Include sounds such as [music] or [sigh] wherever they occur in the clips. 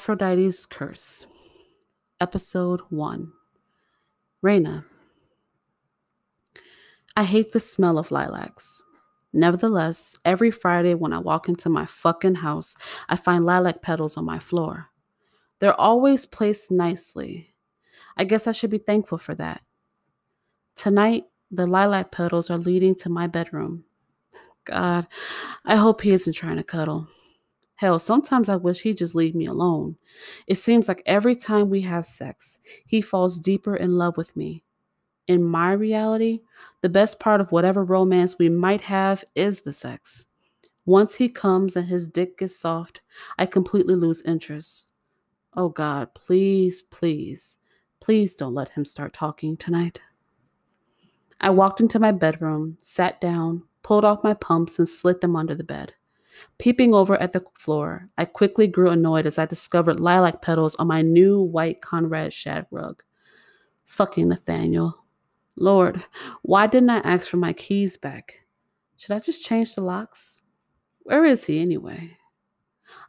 Aphrodite's Curse, Episode 1 Raina. I hate the smell of lilacs. Nevertheless, every Friday when I walk into my fucking house, I find lilac petals on my floor. They're always placed nicely. I guess I should be thankful for that. Tonight, the lilac petals are leading to my bedroom. God, I hope he isn't trying to cuddle. Hell, sometimes I wish he'd just leave me alone. It seems like every time we have sex, he falls deeper in love with me. In my reality, the best part of whatever romance we might have is the sex. Once he comes and his dick gets soft, I completely lose interest. Oh God, please, please, please don't let him start talking tonight. I walked into my bedroom, sat down, pulled off my pumps, and slid them under the bed. Peeping over at the floor, I quickly grew annoyed as I discovered lilac petals on my new white Conrad shag rug. Fucking Nathaniel. Lord, why didn't I ask for my keys back? Should I just change the locks? Where is he anyway?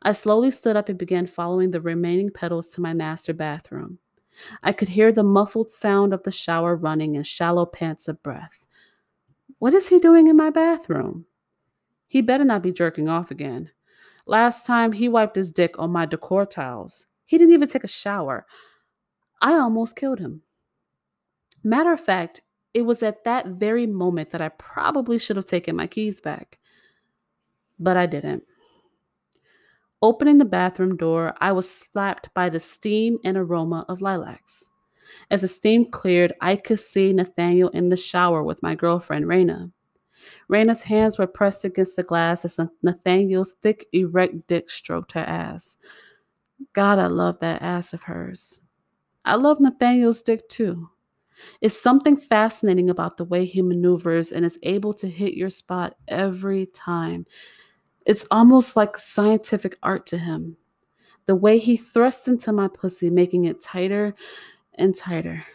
I slowly stood up and began following the remaining petals to my master bathroom. I could hear the muffled sound of the shower running and shallow pants of breath. What is he doing in my bathroom? He better not be jerking off again. Last time he wiped his dick on my decor tiles. He didn't even take a shower. I almost killed him. Matter of fact, it was at that very moment that I probably should have taken my keys back. But I didn't. Opening the bathroom door, I was slapped by the steam and aroma of lilacs. As the steam cleared, I could see Nathaniel in the shower with my girlfriend, Raina. Raina's hands were pressed against the glass as Nathaniel's thick, erect dick stroked her ass. God, I love that ass of hers. I love Nathaniel's dick too. It's something fascinating about the way he maneuvers and is able to hit your spot every time. It's almost like scientific art to him. The way he thrusts into my pussy, making it tighter and tighter.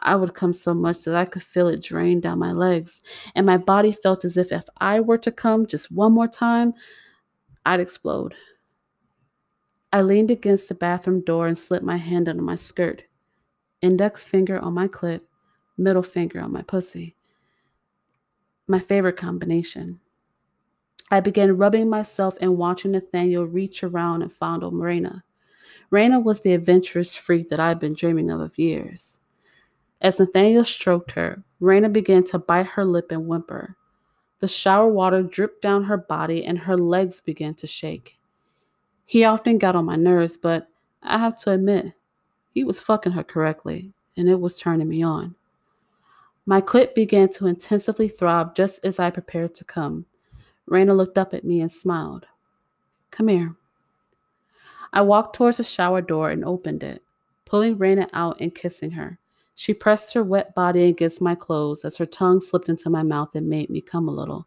I would come so much that I could feel it drain down my legs, and my body felt as if if I were to come just one more time, I'd explode. I leaned against the bathroom door and slipped my hand under my skirt, index finger on my clit, middle finger on my pussy. My favorite combination. I began rubbing myself and watching Nathaniel reach around and fondle Marina. Raina was the adventurous freak that I'd been dreaming of of years. As Nathaniel stroked her, Raina began to bite her lip and whimper. The shower water dripped down her body and her legs began to shake. He often got on my nerves, but I have to admit, he was fucking her correctly, and it was turning me on. My clit began to intensively throb just as I prepared to come. Raina looked up at me and smiled. Come here. I walked towards the shower door and opened it, pulling Raina out and kissing her. She pressed her wet body against my clothes as her tongue slipped into my mouth and made me come a little.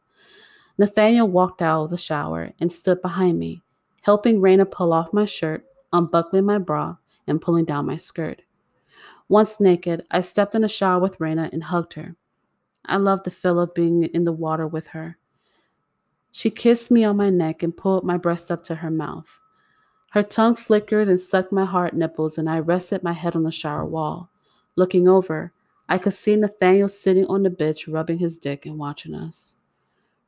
Nathaniel walked out of the shower and stood behind me, helping Raina pull off my shirt, unbuckling my bra, and pulling down my skirt. Once naked, I stepped in the shower with Raina and hugged her. I loved the feel of being in the water with her. She kissed me on my neck and pulled my breast up to her mouth. Her tongue flickered and sucked my hard nipples, and I rested my head on the shower wall. Looking over, I could see Nathaniel sitting on the bench rubbing his dick and watching us.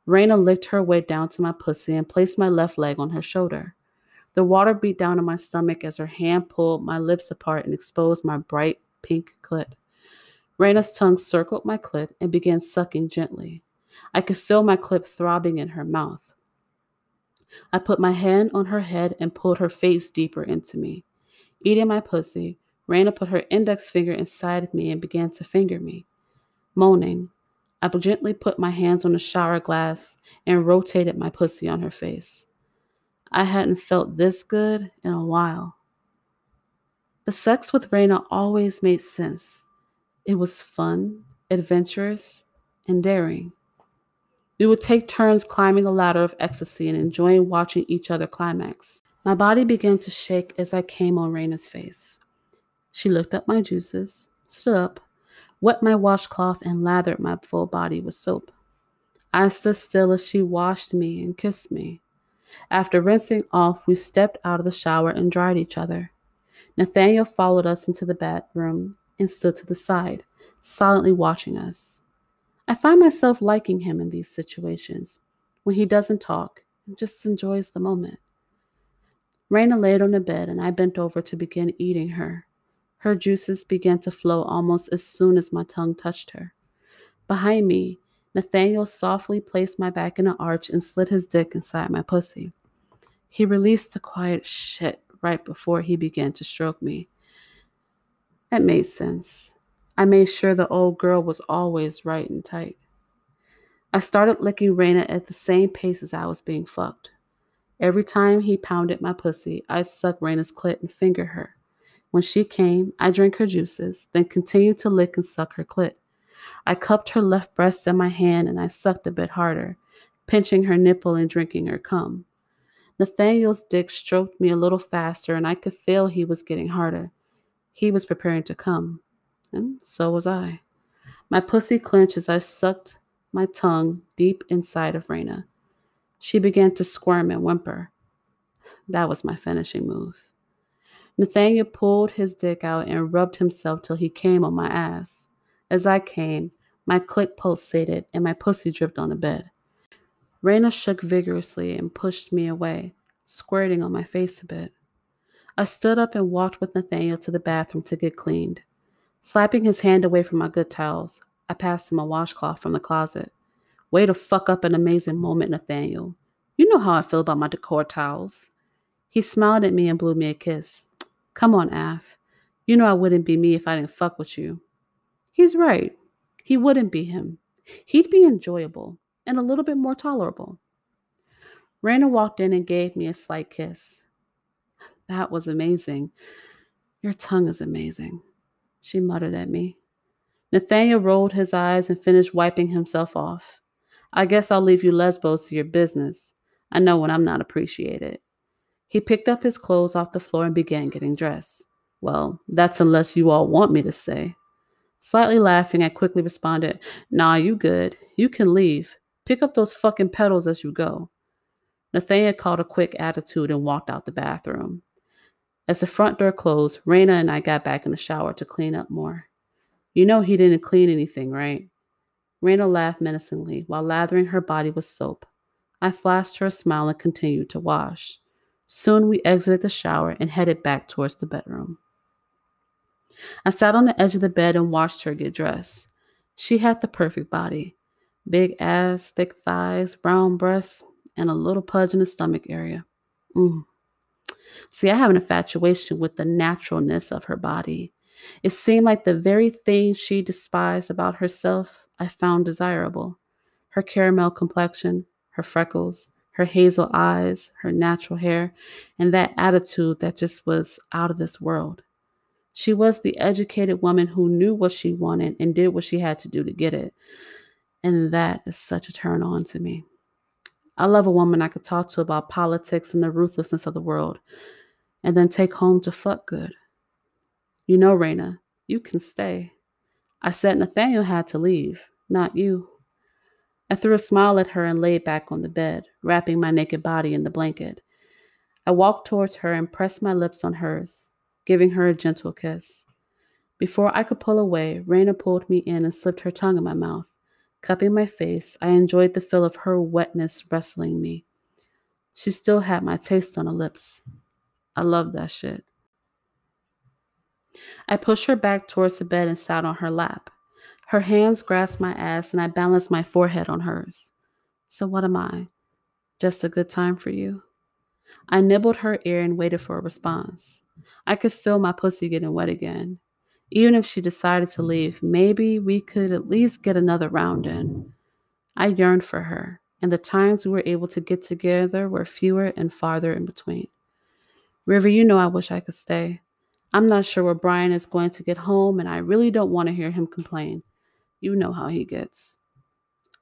Raina licked her way down to my pussy and placed my left leg on her shoulder. The water beat down on my stomach as her hand pulled my lips apart and exposed my bright pink clit. Raina's tongue circled my clit and began sucking gently. I could feel my clit throbbing in her mouth. I put my hand on her head and pulled her face deeper into me. Eating my pussy, Raina put her index finger inside of me and began to finger me. Moaning, I gently put my hands on the shower glass and rotated my pussy on her face. I hadn't felt this good in a while. The sex with Raina always made sense. It was fun, adventurous, and daring. We would take turns climbing the ladder of ecstasy and enjoying watching each other climax. My body began to shake as I came on Raina's face. She looked up my juices, stood up, wet my washcloth, and lathered my full body with soap. I stood still as she washed me and kissed me. After rinsing off, we stepped out of the shower and dried each other. Nathaniel followed us into the bedroom and stood to the side, silently watching us. I find myself liking him in these situations when he doesn't talk and just enjoys the moment. Raina laid on the bed and I bent over to begin eating her. Her juices began to flow almost as soon as my tongue touched her. Behind me, Nathaniel softly placed my back in an arch and slid his dick inside my pussy. He released a quiet shit right before he began to stroke me. That made sense. I made sure the old girl was always right and tight. I started licking Raina at the same pace as I was being fucked. Every time he pounded my pussy, I sucked Raina's clit and finger her. When she came, I drank her juices, then continued to lick and suck her clit. I cupped her left breast in my hand and I sucked a bit harder, pinching her nipple and drinking her cum. Nathaniel's dick stroked me a little faster and I could feel he was getting harder. He was preparing to come, and so was I. My pussy clenched as I sucked my tongue deep inside of Raina. She began to squirm and whimper. That was my finishing move. Nathaniel pulled his dick out and rubbed himself till he came on my ass. As I came, my clit pulsated and my pussy dripped on the bed. Raina shook vigorously and pushed me away, squirting on my face a bit. I stood up and walked with Nathaniel to the bathroom to get cleaned. Slapping his hand away from my good towels, I passed him a washcloth from the closet. Way to fuck up an amazing moment, Nathaniel. You know how I feel about my decor towels. He smiled at me and blew me a kiss. Come on, Af. You know I wouldn't be me if I didn't fuck with you. He's right. He wouldn't be him. He'd be enjoyable and a little bit more tolerable. Raina walked in and gave me a slight kiss. That was amazing. Your tongue is amazing, she muttered at me. Nathaniel rolled his eyes and finished wiping himself off. I guess I'll leave you lesbos to your business. I know when I'm not appreciated. He picked up his clothes off the floor and began getting dressed. Well, that's unless you all want me to stay. Slightly laughing, I quickly responded, Nah, you good. You can leave. Pick up those fucking pedals as you go. Nathaniel caught a quick attitude and walked out the bathroom. As the front door closed, Raina and I got back in the shower to clean up more. You know he didn't clean anything, right? Raina laughed menacingly while lathering her body with soap. I flashed her a smile and continued to wash. Soon we exited the shower and headed back towards the bedroom. I sat on the edge of the bed and watched her get dressed. She had the perfect body big ass, thick thighs, brown breasts, and a little pudge in the stomach area. Mm. See, I have an infatuation with the naturalness of her body. It seemed like the very thing she despised about herself I found desirable her caramel complexion, her freckles, her hazel eyes, her natural hair, and that attitude that just was out of this world. She was the educated woman who knew what she wanted and did what she had to do to get it. And that is such a turn on to me. I love a woman I could talk to about politics and the ruthlessness of the world and then take home to fuck good. You know, Raina, you can stay. I said Nathaniel had to leave, not you. I threw a smile at her and laid back on the bed, wrapping my naked body in the blanket. I walked towards her and pressed my lips on hers giving her a gentle kiss. Before I could pull away, Raina pulled me in and slipped her tongue in my mouth. Cupping my face, I enjoyed the feel of her wetness wrestling me. She still had my taste on her lips. I loved that shit. I pushed her back towards the bed and sat on her lap. Her hands grasped my ass and I balanced my forehead on hers. So, what am I? Just a good time for you? I nibbled her ear and waited for a response. I could feel my pussy getting wet again. Even if she decided to leave, maybe we could at least get another round in. I yearned for her, and the times we were able to get together were fewer and farther in between. River, you know I wish I could stay. I'm not sure where Brian is going to get home, and I really don't want to hear him complain. You know how he gets.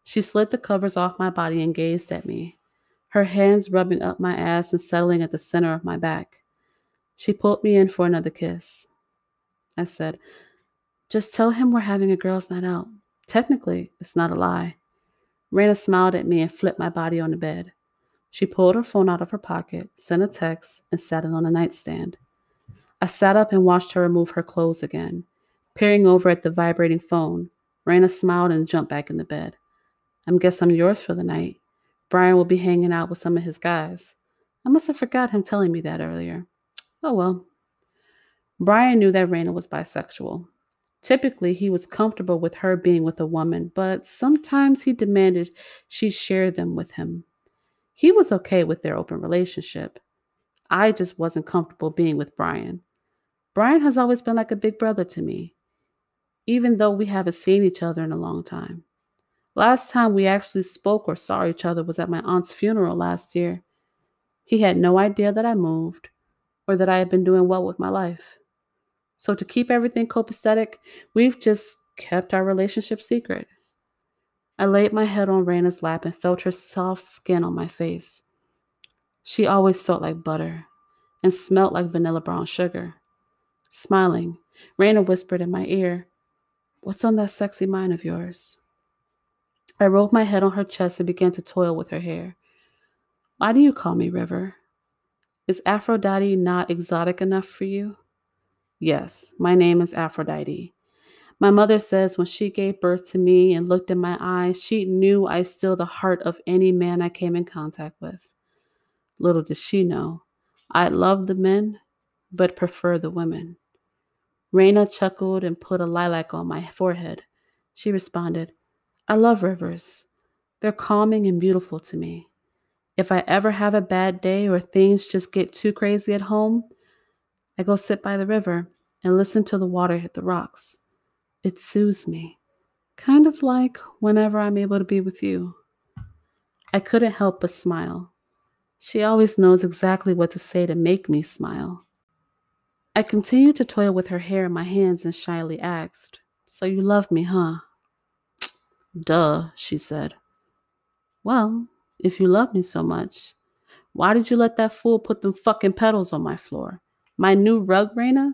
She slid the covers off my body and gazed at me, her hands rubbing up my ass and settling at the center of my back. She pulled me in for another kiss. I said, Just tell him we're having a girls' night out. Technically, it's not a lie. Raina smiled at me and flipped my body on the bed. She pulled her phone out of her pocket, sent a text, and sat it on the nightstand. I sat up and watched her remove her clothes again. Peering over at the vibrating phone, Raina smiled and jumped back in the bed. I guess I'm yours for the night. Brian will be hanging out with some of his guys. I must have forgot him telling me that earlier. Oh well. Brian knew that Raina was bisexual. Typically, he was comfortable with her being with a woman, but sometimes he demanded she share them with him. He was okay with their open relationship. I just wasn't comfortable being with Brian. Brian has always been like a big brother to me, even though we haven't seen each other in a long time. Last time we actually spoke or saw each other was at my aunt's funeral last year. He had no idea that I moved or that I had been doing well with my life. So, to keep everything copacetic, we've just kept our relationship secret. I laid my head on Raina's lap and felt her soft skin on my face. She always felt like butter and smelt like vanilla brown sugar. Smiling, Raina whispered in my ear, What's on that sexy mind of yours? I rolled my head on her chest and began to toil with her hair. Why do you call me River? Is Aphrodite not exotic enough for you? Yes, my name is Aphrodite. My mother says when she gave birth to me and looked in my eyes, she knew I still the heart of any man I came in contact with. Little did she know, I love the men, but prefer the women. Raina chuckled and put a lilac on my forehead. She responded, I love rivers. They're calming and beautiful to me. If I ever have a bad day or things just get too crazy at home, I go sit by the river and listen to the water hit the rocks. It soothes me, kind of like whenever I'm able to be with you. I couldn't help but smile. She always knows exactly what to say to make me smile. I continued to toil with her hair in my hands and shyly asked, So you love me, huh? [sniffs] Duh, she said. Well, if you love me so much, why did you let that fool put them fucking petals on my floor? My new rug, Raina?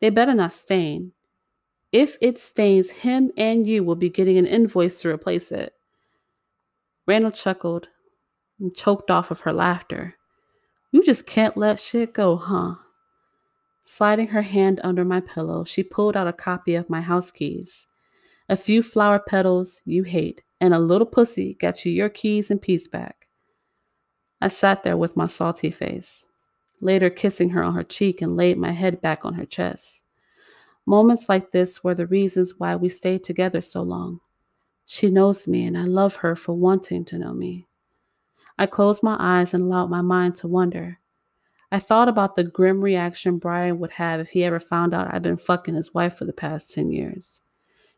They better not stain. If it stains, him and you will be getting an invoice to replace it. Raina chuckled and choked off of her laughter. You just can't let shit go, huh? Sliding her hand under my pillow, she pulled out a copy of my house keys. A few flower petals you hate, and a little pussy got you your keys and peace back. I sat there with my salty face later kissing her on her cheek and laid my head back on her chest. Moments like this were the reasons why we stayed together so long. She knows me, and I love her for wanting to know me. I closed my eyes and allowed my mind to wander. I thought about the grim reaction Brian would have if he ever found out I'd been fucking his wife for the past 10 years.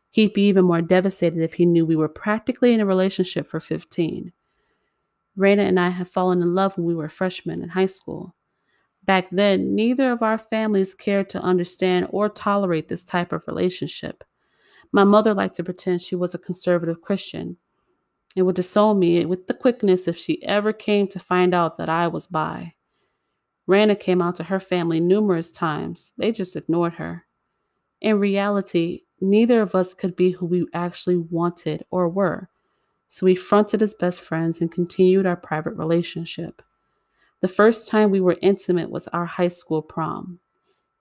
He'd be even more devastated if he knew we were practically in a relationship for 15. Raina and I had fallen in love when we were freshmen in high school. Back then, neither of our families cared to understand or tolerate this type of relationship. My mother liked to pretend she was a conservative Christian and would disown me with the quickness if she ever came to find out that I was bi. Raina came out to her family numerous times. They just ignored her. In reality, neither of us could be who we actually wanted or were, so we fronted as best friends and continued our private relationship. The first time we were intimate was our high school prom.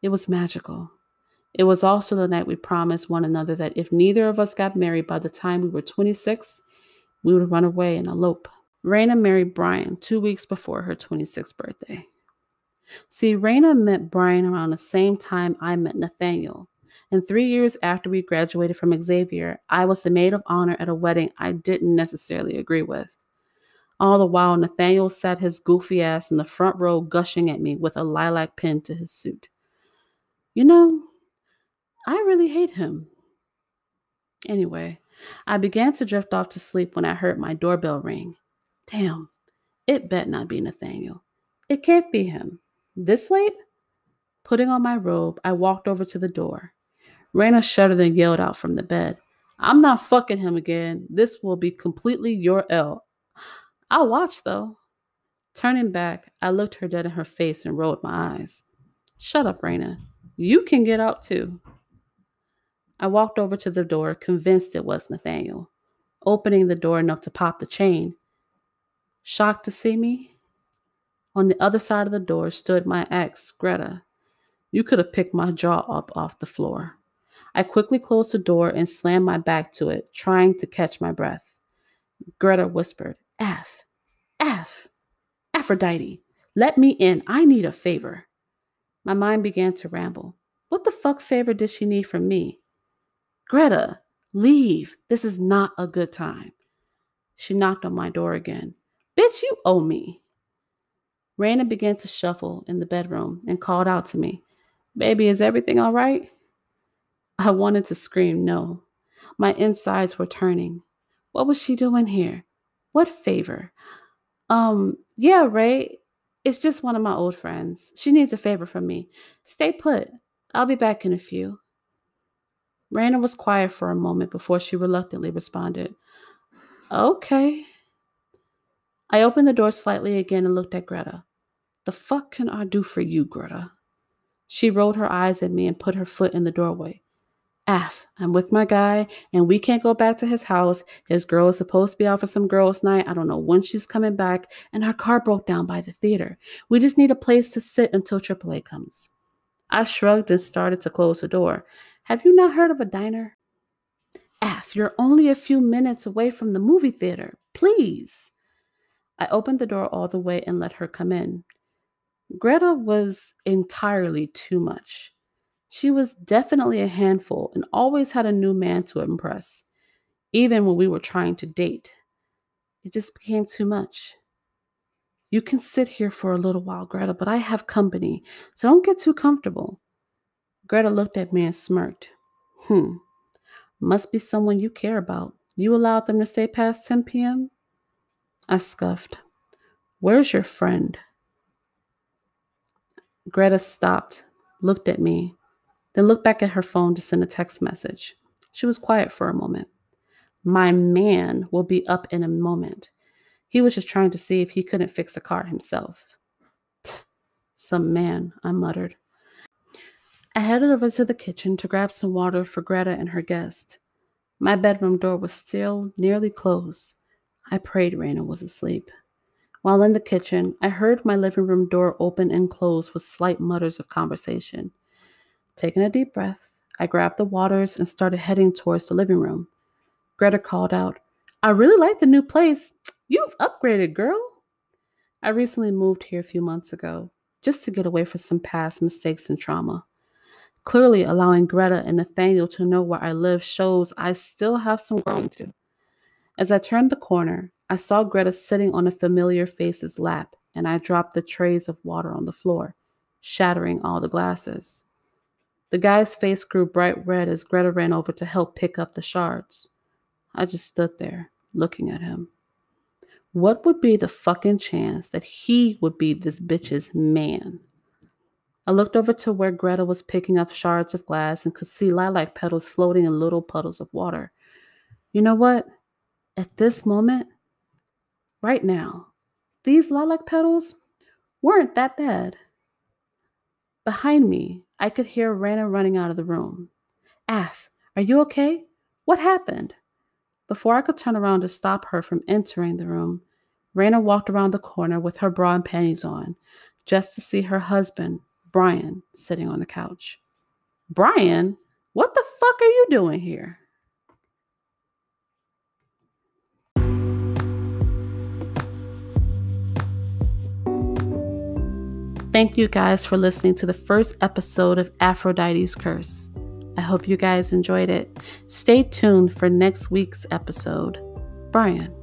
It was magical. It was also the night we promised one another that if neither of us got married by the time we were 26, we would run away and elope. Raina married Brian two weeks before her 26th birthday. See, Raina met Brian around the same time I met Nathaniel. And three years after we graduated from Xavier, I was the maid of honor at a wedding I didn't necessarily agree with. All the while, Nathaniel sat his goofy ass in the front row, gushing at me with a lilac pin to his suit. You know, I really hate him. Anyway, I began to drift off to sleep when I heard my doorbell ring. Damn, it bet not be Nathaniel. It can't be him. This late? Putting on my robe, I walked over to the door. Raina shuddered and yelled out from the bed. I'm not fucking him again. This will be completely your L. I'll watch though. Turning back, I looked her dead in her face and rolled my eyes. Shut up, Raina. You can get out too. I walked over to the door, convinced it was Nathaniel. opening the door enough to pop the chain. Shocked to see me? On the other side of the door stood my ex, Greta. You could have picked my jaw up off the floor. I quickly closed the door and slammed my back to it, trying to catch my breath. Greta whispered, F, F, Aphrodite, let me in. I need a favor. My mind began to ramble. What the fuck favor did she need from me? Greta, leave. This is not a good time. She knocked on my door again. Bitch, you owe me. Raina began to shuffle in the bedroom and called out to me, Baby, is everything all right? I wanted to scream no. My insides were turning. What was she doing here? What favor? Um, yeah, Ray, it's just one of my old friends. She needs a favor from me. Stay put. I'll be back in a few. Raina was quiet for a moment before she reluctantly responded, Okay. I opened the door slightly again and looked at Greta. The fuck can I do for you, Greta? She rolled her eyes at me and put her foot in the doorway. Af, I'm with my guy, and we can't go back to his house. His girl is supposed to be out for some girls' night. I don't know when she's coming back, and her car broke down by the theater. We just need a place to sit until AAA comes. I shrugged and started to close the door. Have you not heard of a diner? Af, you're only a few minutes away from the movie theater. Please. I opened the door all the way and let her come in. Greta was entirely too much. She was definitely a handful and always had a new man to impress, even when we were trying to date. It just became too much. You can sit here for a little while, Greta, but I have company, so don't get too comfortable. Greta looked at me and smirked. Hmm, must be someone you care about. You allowed them to stay past 10 p.m.? I scuffed. Where's your friend? Greta stopped, looked at me, then looked back at her phone to send a text message. She was quiet for a moment. My man will be up in a moment. He was just trying to see if he couldn't fix the car himself. [sniffs] Some man, I muttered. I headed over to the kitchen to grab some water for Greta and her guest. My bedroom door was still nearly closed. I prayed Raina was asleep. While in the kitchen, I heard my living room door open and close with slight mutters of conversation. Taking a deep breath, I grabbed the waters and started heading towards the living room. Greta called out, I really like the new place. You've upgraded, girl. I recently moved here a few months ago just to get away from some past mistakes and trauma. Clearly, allowing Greta and Nathaniel to know where I live shows I still have some growing to. As I turned the corner, I saw Greta sitting on a familiar face's lap, and I dropped the trays of water on the floor, shattering all the glasses. The guy's face grew bright red as Greta ran over to help pick up the shards. I just stood there, looking at him. What would be the fucking chance that he would be this bitch's man? I looked over to where Greta was picking up shards of glass and could see lilac petals floating in little puddles of water. You know what? At this moment, right now, these lilac petals weren't that bad. Behind me, I could hear Raina running out of the room. Af, are you okay? What happened? Before I could turn around to stop her from entering the room, Raina walked around the corner with her bra and panties on, just to see her husband, Brian, sitting on the couch. Brian, what the fuck are you doing here? Thank you guys for listening to the first episode of Aphrodite's Curse. I hope you guys enjoyed it. Stay tuned for next week's episode. Brian.